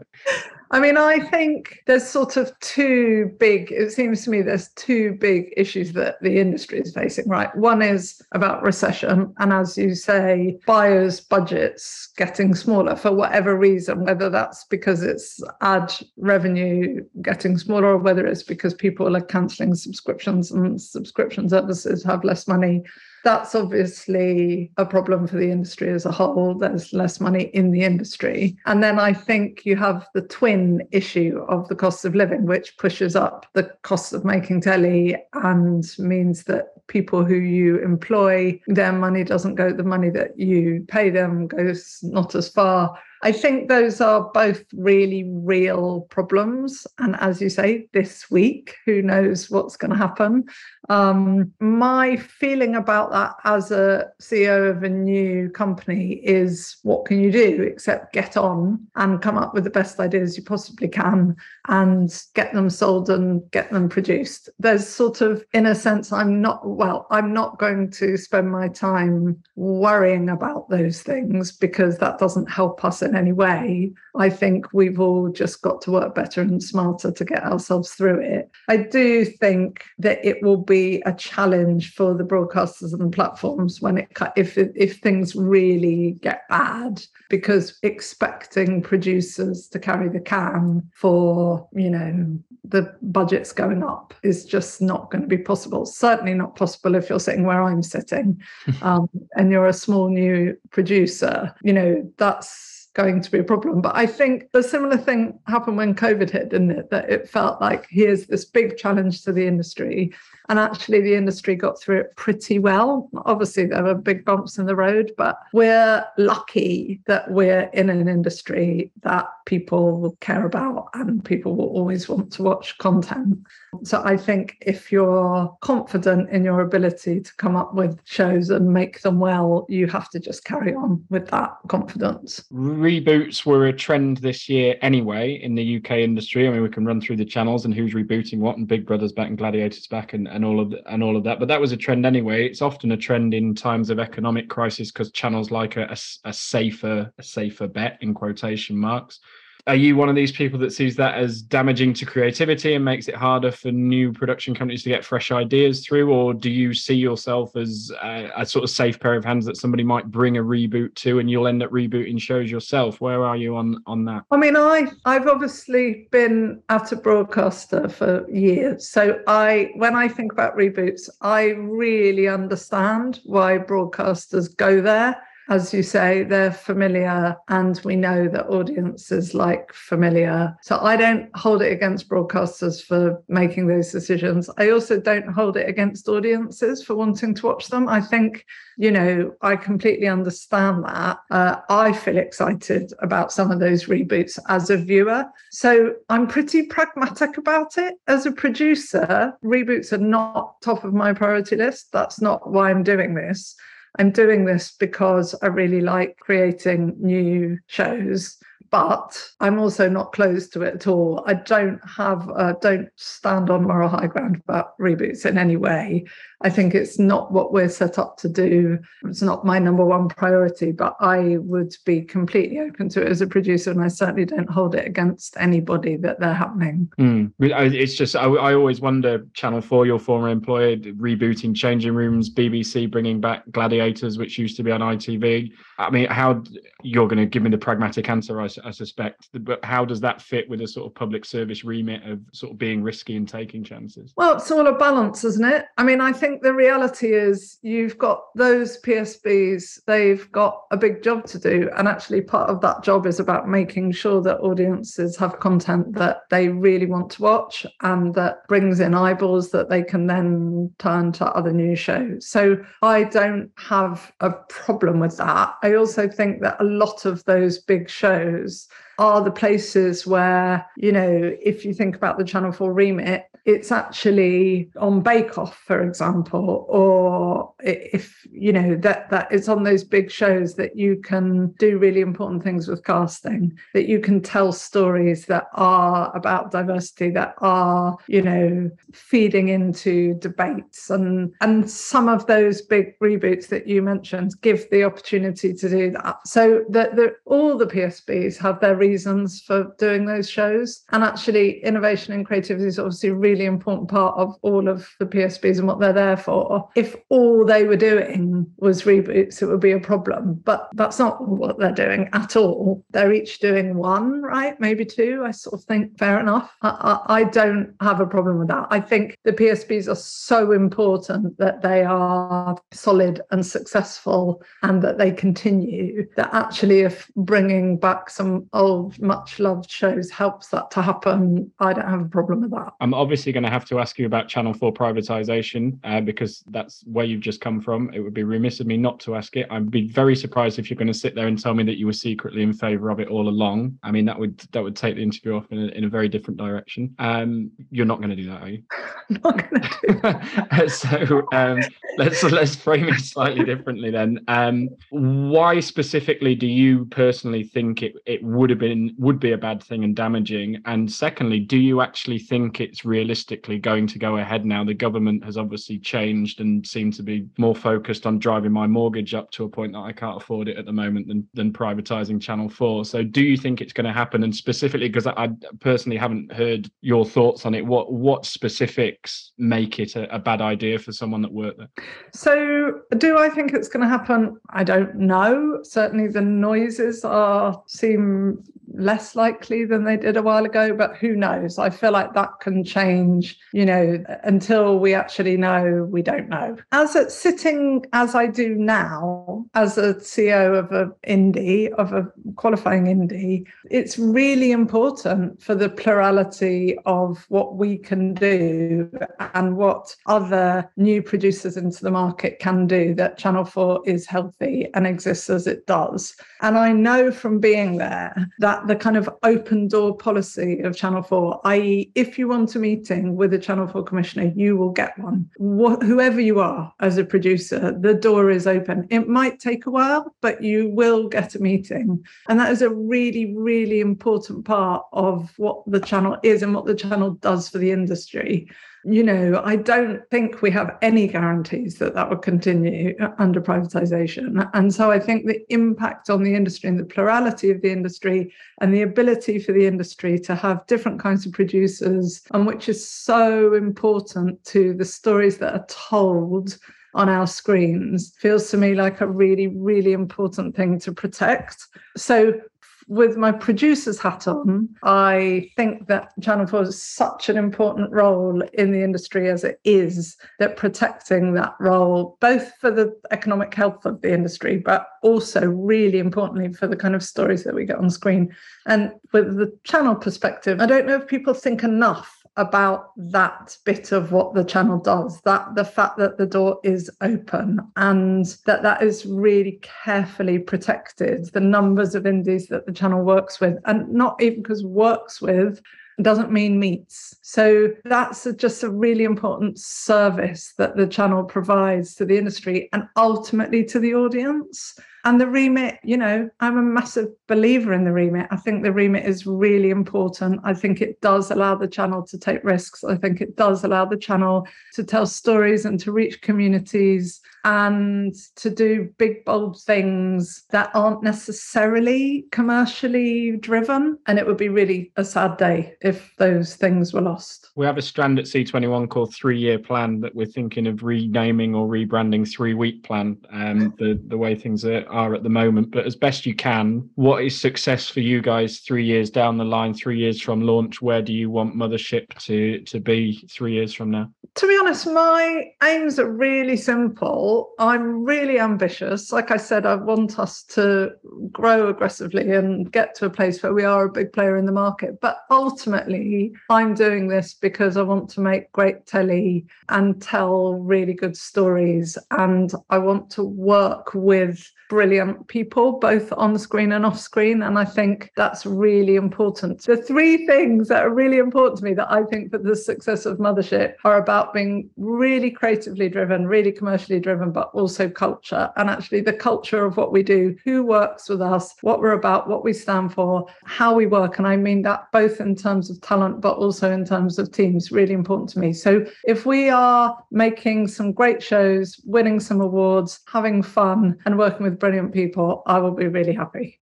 I mean, I think there's sort of two big, it seems to me there's two big issues that the industry is facing, right? One is about recession. And as you say, buyers' budgets getting smaller for whatever reason, whether that's because it's ad revenue getting smaller or whether it's because people are cancelling subscriptions and subscription services have less money that's obviously a problem for the industry as a whole. There's less money in the industry. And then I think you have the twin issue of the cost of living, which pushes up the cost of making telly and means that people who you employ, their money doesn't go, the money that you pay them goes not as far I think those are both really real problems. And as you say, this week, who knows what's going to happen? Um, my feeling about that as a CEO of a new company is what can you do except get on and come up with the best ideas you possibly can and get them sold and get them produced. There's sort of, in a sense, I'm not, well, I'm not going to spend my time worrying about those things because that doesn't help us in any way. I think we've all just got to work better and smarter to get ourselves through it. I do think that it will be a challenge for the broadcasters and the platforms when it if if things really get bad because expecting producers to carry the can for you know the budgets going up is just not going to be possible. Certainly not possible if you're sitting where I'm sitting, um, and you're a small new producer. You know that's going to be a problem. But I think the similar thing happened when COVID hit, didn't it? That it felt like here's this big challenge to the industry. And actually, the industry got through it pretty well. Obviously, there were big bumps in the road, but we're lucky that we're in an industry that people care about and people will always want to watch content. So I think if you're confident in your ability to come up with shows and make them well, you have to just carry on with that confidence. Reboots were a trend this year anyway in the UK industry. I mean, we can run through the channels and who's rebooting what and Big Brother's back and Gladiator's back and, and all of the, and all of that. But that was a trend anyway. It's often a trend in times of economic crisis because channels like a, a, a safer a safer bet in quotation marks are you one of these people that sees that as damaging to creativity and makes it harder for new production companies to get fresh ideas through, or do you see yourself as a, a sort of safe pair of hands that somebody might bring a reboot to, and you'll end up rebooting shows yourself? Where are you on on that? I mean, I I've obviously been at a broadcaster for years, so I when I think about reboots, I really understand why broadcasters go there as you say, they're familiar, and we know that audiences like familiar. So I don't hold it against broadcasters for making those decisions. I also don't hold it against audiences for wanting to watch them. I think, you know, I completely understand that. Uh, I feel excited about some of those reboots as a viewer. So I'm pretty pragmatic about it. As a producer, reboots are not top of my priority list. That's not why I'm doing this. I'm doing this because I really like creating new shows but I'm also not close to it at all. I don't have, uh, don't stand on moral high ground about reboots in any way. I think it's not what we're set up to do. It's not my number one priority, but I would be completely open to it as a producer, and I certainly don't hold it against anybody that they're happening. Mm. It's just I, I, always wonder, Channel Four, your former employer, rebooting changing rooms, BBC bringing back Gladiators, which used to be on ITV. I mean, how you're going to give me the pragmatic answer, I, I suspect, but how does that fit with a sort of public service remit of sort of being risky and taking chances? Well, it's all a balance, isn't it? I mean, I think the reality is you've got those PSBs, they've got a big job to do. And actually, part of that job is about making sure that audiences have content that they really want to watch and that brings in eyeballs that they can then turn to other news shows. So I don't have a problem with that. I also think that a lot of those big shows issues are the places where, you know, if you think about the Channel 4 remit, it's actually on Bake Off, for example, or if you know that that it's on those big shows that you can do really important things with casting, that you can tell stories that are about diversity, that are you know feeding into debates, and and some of those big reboots that you mentioned give the opportunity to do that. So that all the PSBs have their reasons for doing those shows, and actually innovation and creativity is obviously really really important part of all of the PSBs and what they're there for. If all they were doing was reboots, it would be a problem. But that's not what they're doing at all. They're each doing one, right? Maybe two. I sort of think fair enough. I, I, I don't have a problem with that. I think the PSBs are so important that they are solid and successful and that they continue. That actually, if bringing back some old, much loved shows helps that to happen, I don't have a problem with that. I'm obviously going to have to ask you about Channel 4 privatization uh, because that's where you've just come from. It would be remiss of me not to ask it. I'd be very surprised if you're going to sit there and tell me that you were secretly in favor of it all along. I mean, that would that would take the interview off in a, in a very different direction. Um, you're not going to do that, are you? not going to. do. so um, let's let's frame it slightly differently then. Um, why specifically do you personally think it it would have been would be a bad thing and damaging? And secondly, do you actually think it's realistically going to go ahead now. The government has obviously changed and seemed to be more focused on driving my mortgage up to a point that I can't afford it at the moment than, than privatizing Channel 4. So do you think it's going to happen? And specifically, because I, I personally haven't heard your thoughts on it, what, what specifics make it a, a bad idea for someone that worked there? So do I think it's going to happen? I don't know. Certainly the noises are seem less likely than they did a while ago, but who knows? I feel like that can change, you know, until we actually know, we don't know. As it's sitting as I do now, as a CEO of an indie, of a qualifying indie, it's really important for the plurality of what we can do and what other new producers into the market can do that Channel 4 is healthy and exists as it does. And I know from being there that the kind of open door policy of Channel 4, i.e., if you want a meeting with a Channel 4 commissioner, you will get one. Wh- whoever you are as a producer, the door is open. It might take a while, but you will get a meeting. And that is a really, really important part of what the channel is and what the channel does for the industry you know, I don't think we have any guarantees that that will continue under privatization. And so I think the impact on the industry and the plurality of the industry and the ability for the industry to have different kinds of producers, and which is so important to the stories that are told on our screens feels to me like a really, really important thing to protect. So with my producer's hat on, I think that Channel 4 is such an important role in the industry as it is, that protecting that role, both for the economic health of the industry, but also really importantly for the kind of stories that we get on screen. And with the channel perspective, I don't know if people think enough about that bit of what the channel does that the fact that the door is open and that that is really carefully protected the numbers of indies that the channel works with and not even because works with doesn't mean meets. So that's a, just a really important service that the channel provides to the industry and ultimately to the audience. And the remit, you know, I'm a massive believer in the remit. I think the remit is really important. I think it does allow the channel to take risks. I think it does allow the channel to tell stories and to reach communities and to do big, bold things that aren't necessarily commercially driven. And it would be really a sad day if those things were lost. We have a strand at C21 called Three Year Plan that we're thinking of renaming or rebranding Three Week Plan, um, the, the way things are, are at the moment. But as best you can, what is success for you guys three years down the line, three years from launch? Where do you want Mothership to, to be three years from now? To be honest, my aims are really simple I'm really ambitious. Like I said, I want us to grow aggressively and get to a place where we are a big player in the market. But ultimately, I'm doing this because I want to make great telly and tell really good stories. And I want to work with brilliant people, both on screen and off screen. And I think that's really important. The three things that are really important to me that I think for the success of Mothership are about being really creatively driven, really commercially driven, but also culture. And actually, the culture of what we do, who works with us, what we're about, what we stand for, how we work. And I mean that both in terms of talent, but also in terms of teams, really important to me. So if we are making some great shows, winning some awards, having fun, and working with brilliant people, I will be really happy.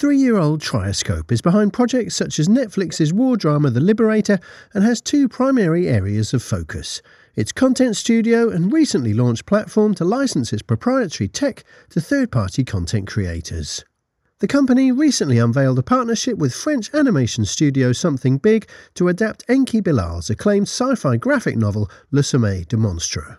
Three year old Trioscope is behind projects such as Netflix's war drama The Liberator and has two primary areas of focus its content studio and recently launched platform to license its proprietary tech to third party content creators. The company recently unveiled a partnership with French animation studio Something Big to adapt Enki Bilal's acclaimed sci fi graphic novel Le Sommeil du Monstre.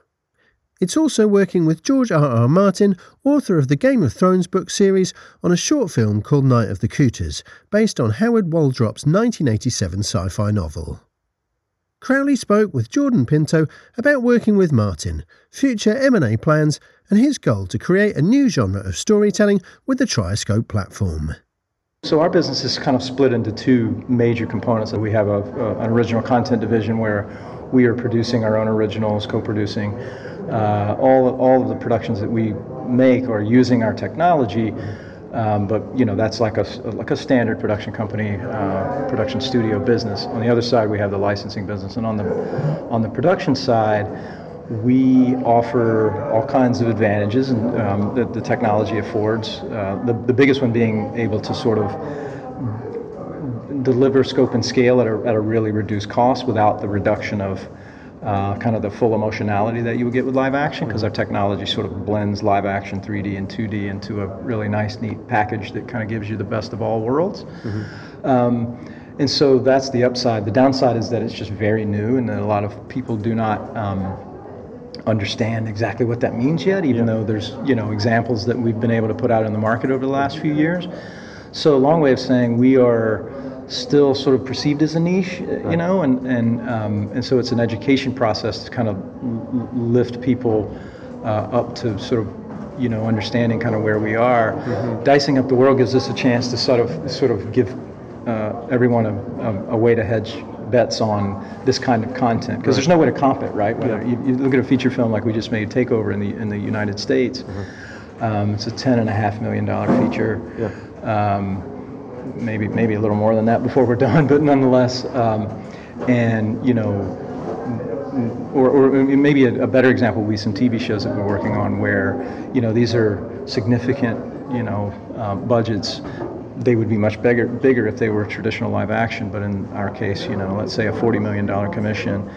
It's also working with George R. R. Martin, author of the Game of Thrones book series, on a short film called Night of the Cooters, based on Howard Waldrop's 1987 sci fi novel. Crowley spoke with Jordan Pinto about working with Martin, future M&A plans, and his goal to create a new genre of storytelling with the Trioscope platform. So our business is kind of split into two major components. We have a, a, an original content division where we are producing our own originals, co-producing uh, all all of the productions that we make are using our technology. Um, but you know that's like a like a standard production company, uh, production studio business. On the other side, we have the licensing business, and on the on the production side, we offer all kinds of advantages and um, that the technology affords. Uh, the the biggest one being able to sort of deliver scope and scale at a, at a really reduced cost without the reduction of uh, kind of the full emotionality that you would get with live action because our technology sort of blends live action 3D and 2D into a really nice, neat package that kind of gives you the best of all worlds. Mm-hmm. Um, and so that's the upside. The downside is that it's just very new, and a lot of people do not um, understand exactly what that means yet, even yeah. though there's you know examples that we've been able to put out in the market over the last few years. So a long way of saying we are still sort of perceived as a niche, you know, and and um, and so it's an education process to kind of lift people uh, up to sort of you know understanding kind of where we are. Mm-hmm. Dicing up the world gives us a chance to sort of sort of give uh, everyone a, a, a, way to hedge bets on this kind of content because right. there's no way to comp it, right? Whether yeah. you, you, look at a feature film like we just made Takeover in the in the United States. Mm-hmm. Um, it's a ten and a half million dollar feature. Yeah. Um, maybe maybe a little more than that before we're done, but nonetheless, um, and you know, or, or maybe a, a, better example would be some TV shows that we're working on where, you know, these are significant, you know, uh, budgets. They would be much bigger, bigger if they were traditional live action. But in our case, you know, let's say a $40 million commission,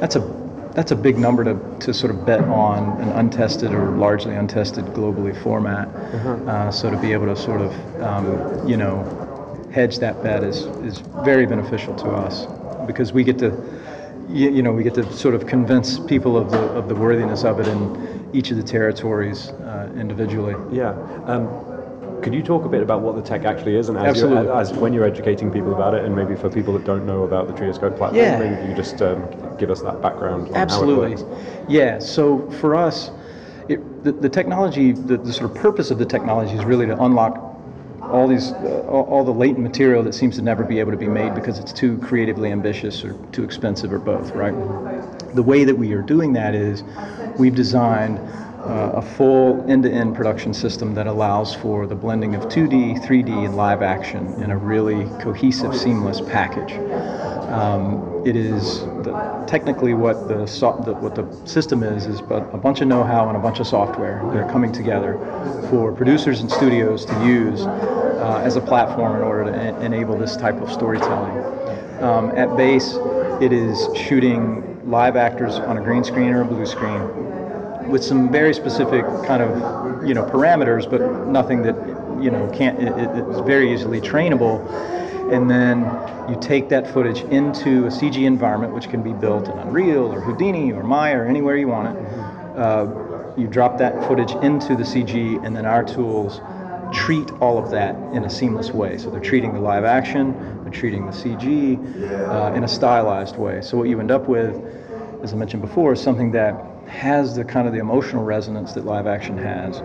that's a that's a big number to, to sort of bet on an untested or largely untested globally format. Uh-huh. Uh, so to be able to sort of, um, you know, hedge that bet is, is very beneficial to us because we get to you, you, know, we get to sort of convince people of the of the worthiness of it in each of the territories uh, individually. Yeah. Um, could you talk a bit about what the tech actually is, and as, You're, as when you're educating people about it, and maybe for people that don't know about the Trioscope platform, yeah. maybe you just um, give us that background. Absolutely. Yeah. So for us, it, the, the, technology, the, the, sort of purpose of the technology is really to unlock all these, uh, all, the latent material that seems to never be able to be made because it's too creatively ambitious or too expensive or both, right? The way that we are doing that is we've designed uh, a full end-to-end production system that allows for the blending of 2D, 3D, and live action in a really cohesive, seamless package. Um, it is the, technically what the, so, the, what the system is is but a bunch of know-how and a bunch of software that are coming together for producers and studios to use uh, as a platform in order to en- enable this type of storytelling. Um, at base, it is shooting live actors on a green screen or a blue screen with some very specific kind of you know parameters, but nothing that you know can't. It, it's very easily trainable and then you take that footage into a CG environment, which can be built in Unreal or Houdini or Maya or anywhere you want it. Uh, you drop that footage into the CG, and then our tools treat all of that in a seamless way. So they're treating the live action, they're treating the CG uh, in a stylized way. So what you end up with, as I mentioned before, is something that has the kind of the emotional resonance that live action has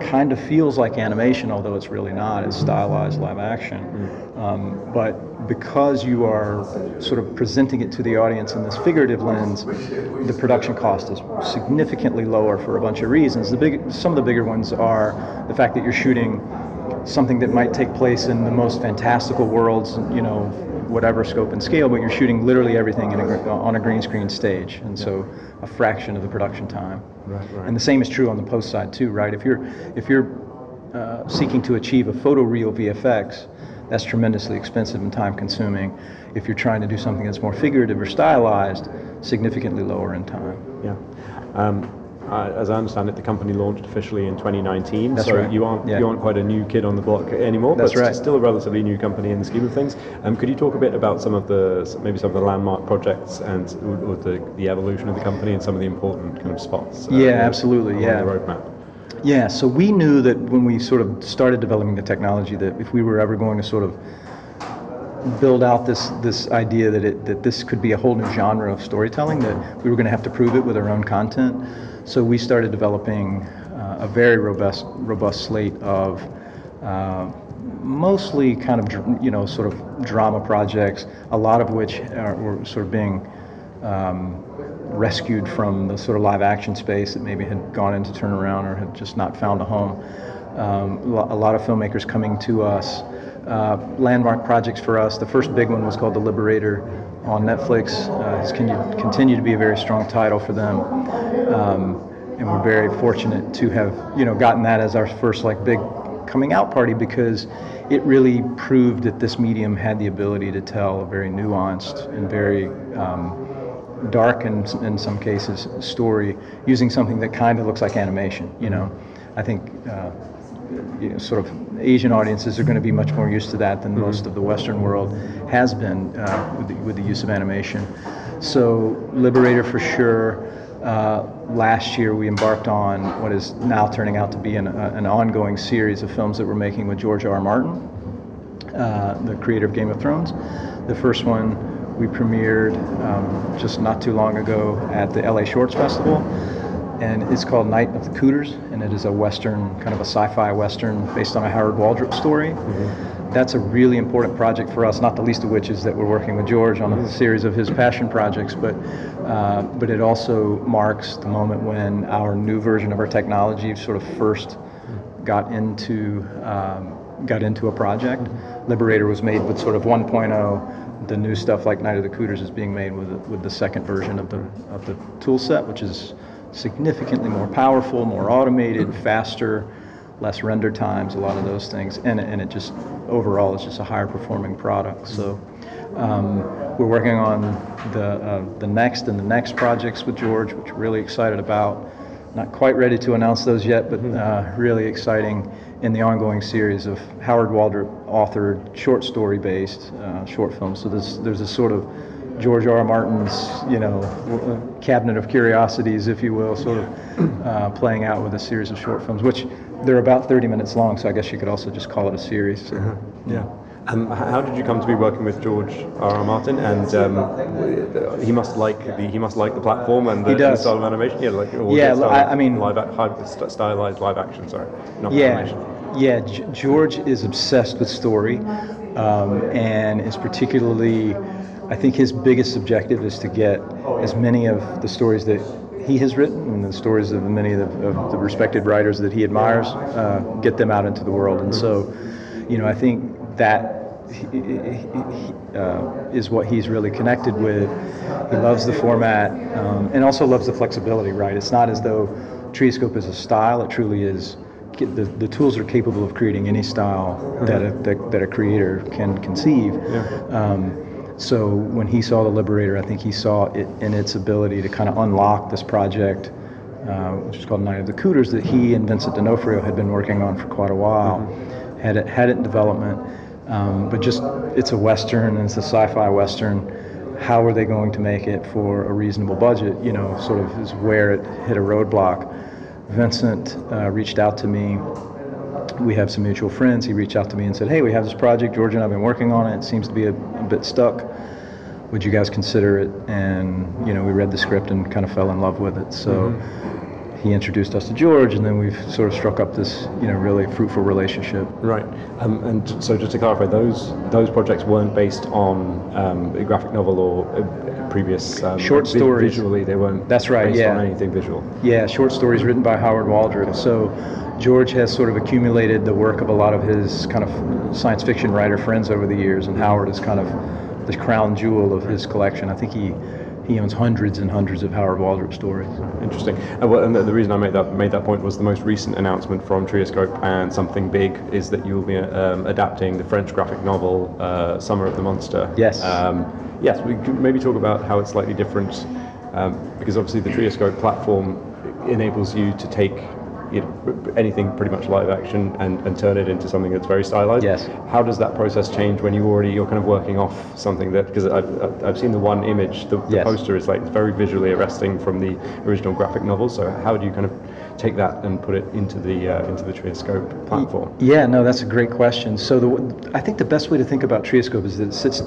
kind of feels like animation, although it's really not. It's stylized live action. Mm. Um, but because you are sort of presenting it to the audience in this figurative lens, the production cost is significantly lower for a bunch of reasons. The big, some of the bigger ones are the fact that you're shooting something that might take place in the most fantastical worlds, you know, whatever scope and scale, but you're shooting literally everything a, on a green screen stage, and so a fraction of the production time. Right, right. And the same is true on the post side too, right? If you're if you're uh, seeking to achieve a photoreal VFX, that's tremendously expensive and time consuming. If you're trying to do something that's more figurative or stylized, significantly lower in time. Yeah. Um, uh, as I understand it, the company launched officially in 2019. That's so right. you aren't yeah. you aren't quite a new kid on the block anymore. That's but right. still a relatively new company in the scheme of things. Um, could you talk a bit about some of the maybe some of the landmark projects and or the, the evolution of the company and some of the important kind of spots? Uh, yeah, absolutely. Yeah. The roadmap. Yeah. So we knew that when we sort of started developing the technology that if we were ever going to sort of build out this this idea that it that this could be a whole new genre of storytelling that we were going to have to prove it with our own content so we started developing uh, a very robust, robust slate of uh, mostly kind of, you know, sort of drama projects, a lot of which are, were sort of being um, rescued from the sort of live action space that maybe had gone into turnaround or had just not found a home. Um, a lot of filmmakers coming to us. Uh, landmark projects for us. The first big one was called The Liberator on Netflix. Uh, has continued to be a very strong title for them, um, and we're very fortunate to have you know gotten that as our first like big coming out party because it really proved that this medium had the ability to tell a very nuanced and very um, dark and in some cases story using something that kind of looks like animation. You know, I think. Uh, you know, sort of Asian audiences are going to be much more used to that than mm-hmm. most of the Western world has been uh, with, the, with the use of animation. So, Liberator for sure. Uh, last year, we embarked on what is now turning out to be an, uh, an ongoing series of films that we're making with George R. R. Martin, uh, the creator of Game of Thrones. The first one we premiered um, just not too long ago at the LA Shorts Festival and it's called Night of the Cooters, and it is a western, kind of a sci-fi western based on a Howard Waldrop story. Mm-hmm. That's a really important project for us, not the least of which is that we're working with George on a mm-hmm. series of his passion projects, but uh, but it also marks the moment when our new version of our technology sort of first got into um, got into a project. Liberator was made with sort of 1.0. The new stuff like Night of the Cooters is being made with with the second version of the of the tool set, which is significantly more powerful, more automated, faster, less render times, a lot of those things, and and it just overall is just a higher performing product. So. Um, we're working on the uh, the next and the next projects with George, which we're really excited about. Not quite ready to announce those yet, but uh, really exciting in the ongoing series of Howard Waldrop authored short story based uh, short films. So there's there's a sort of George R. R. Martin's you know cabinet of curiosities, if you will, sort of uh, playing out with a series of short films, which they're about 30 minutes long. So I guess you could also just call it a series. So, Uh-huh. Yeah. Um, how did you come to be working with George R. R. Martin? And um, he must like the he must like the platform and the, He and the style of animation. Yeah, like Yeah, I- I mean- live ac- stylized live action. Sorry, not Yeah, animation. yeah. G- George is obsessed with story, um, and is particularly. I think his biggest objective is to get as many of the stories that he has written and the stories of many of the, of the respected writers that he admires, uh, get them out into the world. And so, you know, I think that he- he- uh, is what he's really connected with. He loves the format um, and also loves the flexibility. Right? It's not as though Trioscope is a style; it truly is. The, the tools are capable of creating any style that a, that, that a creator can conceive. Um, so when he saw the Liberator, I think he saw it in its ability to kind of unlock this project, uh, which is called Night of the Cooters, that he and Vincent D'Onofrio had been working on for quite a while, had it had it in development, um, but just it's a western and it's a sci-fi western. How are they going to make it for a reasonable budget? You know, sort of is where it hit a roadblock. Vincent uh, reached out to me we have some mutual friends. He reached out to me and said, "Hey, we have this project. George and I've been working on it. It seems to be a, a bit stuck. Would you guys consider it?" And you know, we read the script and kind of fell in love with it. So he introduced us to George, and then we've sort of struck up this, you know, really fruitful relationship. Right. Um, and so just to clarify, those those projects weren't based on um, a graphic novel or uh, previous um, Short vi- stories. Visually, they weren't. That's right, Based yeah. on anything visual. Yeah, short stories written by Howard Waldrop. So George has sort of accumulated the work of a lot of his kind of science fiction writer friends over the years, and Howard is kind of the crown jewel of his collection. I think he he owns hundreds and hundreds of Howard Waldrop stories. Interesting. And, well, and the, the reason I made that made that point was the most recent announcement from Trioscope and something big is that you will be um, adapting the French graphic novel uh, Summer of the Monster. Yes. Um, yes. We could maybe talk about how it's slightly different um, because obviously the Trioscope platform enables you to take you know, anything pretty much live action and, and turn it into something that's very stylized. Yes. How does that process change when you already you're kind of working off something that because I've, I've- seen the one image the, the Yes. poster is like it's very visually arresting from the original graphic novel. So how do you kind of take that and put it into the uh, into the Trioscope platform? Yeah, no, that's a great question. So the, I think the best way to think about Trioscope is that it sits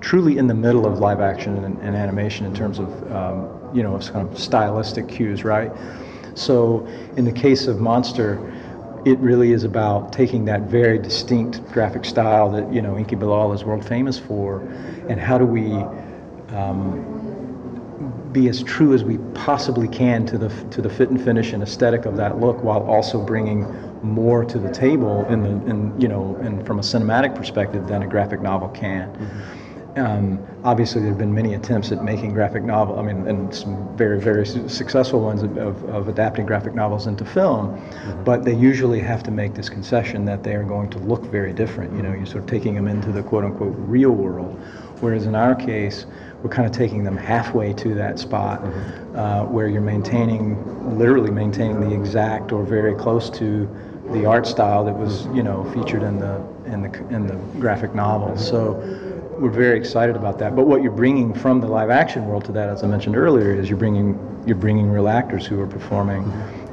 truly in the middle of live action and, and animation in terms of um, you know kind of stylistic cues, right? So in the case of Monster, it really is about taking that very distinct graphic style that you know Enki Bilal is world famous for, and how do we um, be as true as we possibly can to the to the fit and finish and aesthetic of that look, while also bringing more to the table in the in you know and from a cinematic perspective than a graphic novel can. Mm-hmm. Um, obviously, there have been many attempts at making graphic novel. I mean, and some very very su- successful ones of, of, of adapting graphic novels into film, but they usually have to make this concession that they are going to look very different. You know, you're sort of taking them into the quote unquote real world, whereas in our case, we're kind of taking them halfway to that spot uh, where you're maintaining, literally maintaining the exact or very close to the art style that was, you know, featured in the in the in the graphic novel. So we're very excited about that. But what you're bringing from the live action world to that, as I mentioned earlier, is you're bringing you're bringing real actors who are performing,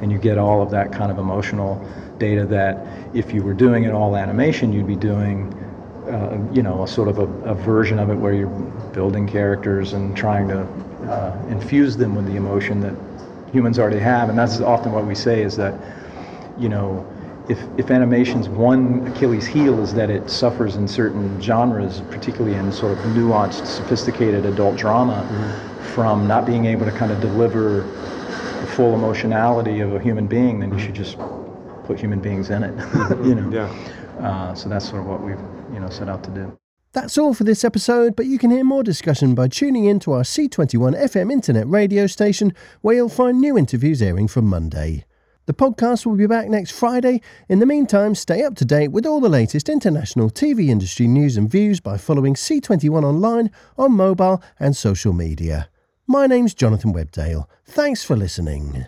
and you get all of that kind of emotional data that if you were doing it all animation, you'd be doing uh, you know, a sort of a, a version of it where you're building characters and trying to uh, infuse them with the emotion that humans already have. And that's often what we say is that, you know, if, if animation's one Achilles heel is that it suffers in certain genres, particularly in sort of nuanced, sophisticated adult drama, mm-hmm. from not being able to kind of deliver the full emotionality of a human being, then you mm-hmm. should just put human beings in it, mm-hmm. you know. Yeah. Uh, so that's sort of what we've you know set out to do. That's all for this episode, but you can hear more discussion by tuning in to our C21 FM internet radio station, where you'll find new interviews airing from Monday. The podcast will be back next Friday. In the meantime, stay up to date with all the latest international TV industry news and views by following C21 online, on mobile, and social media. My name's Jonathan Webdale. Thanks for listening.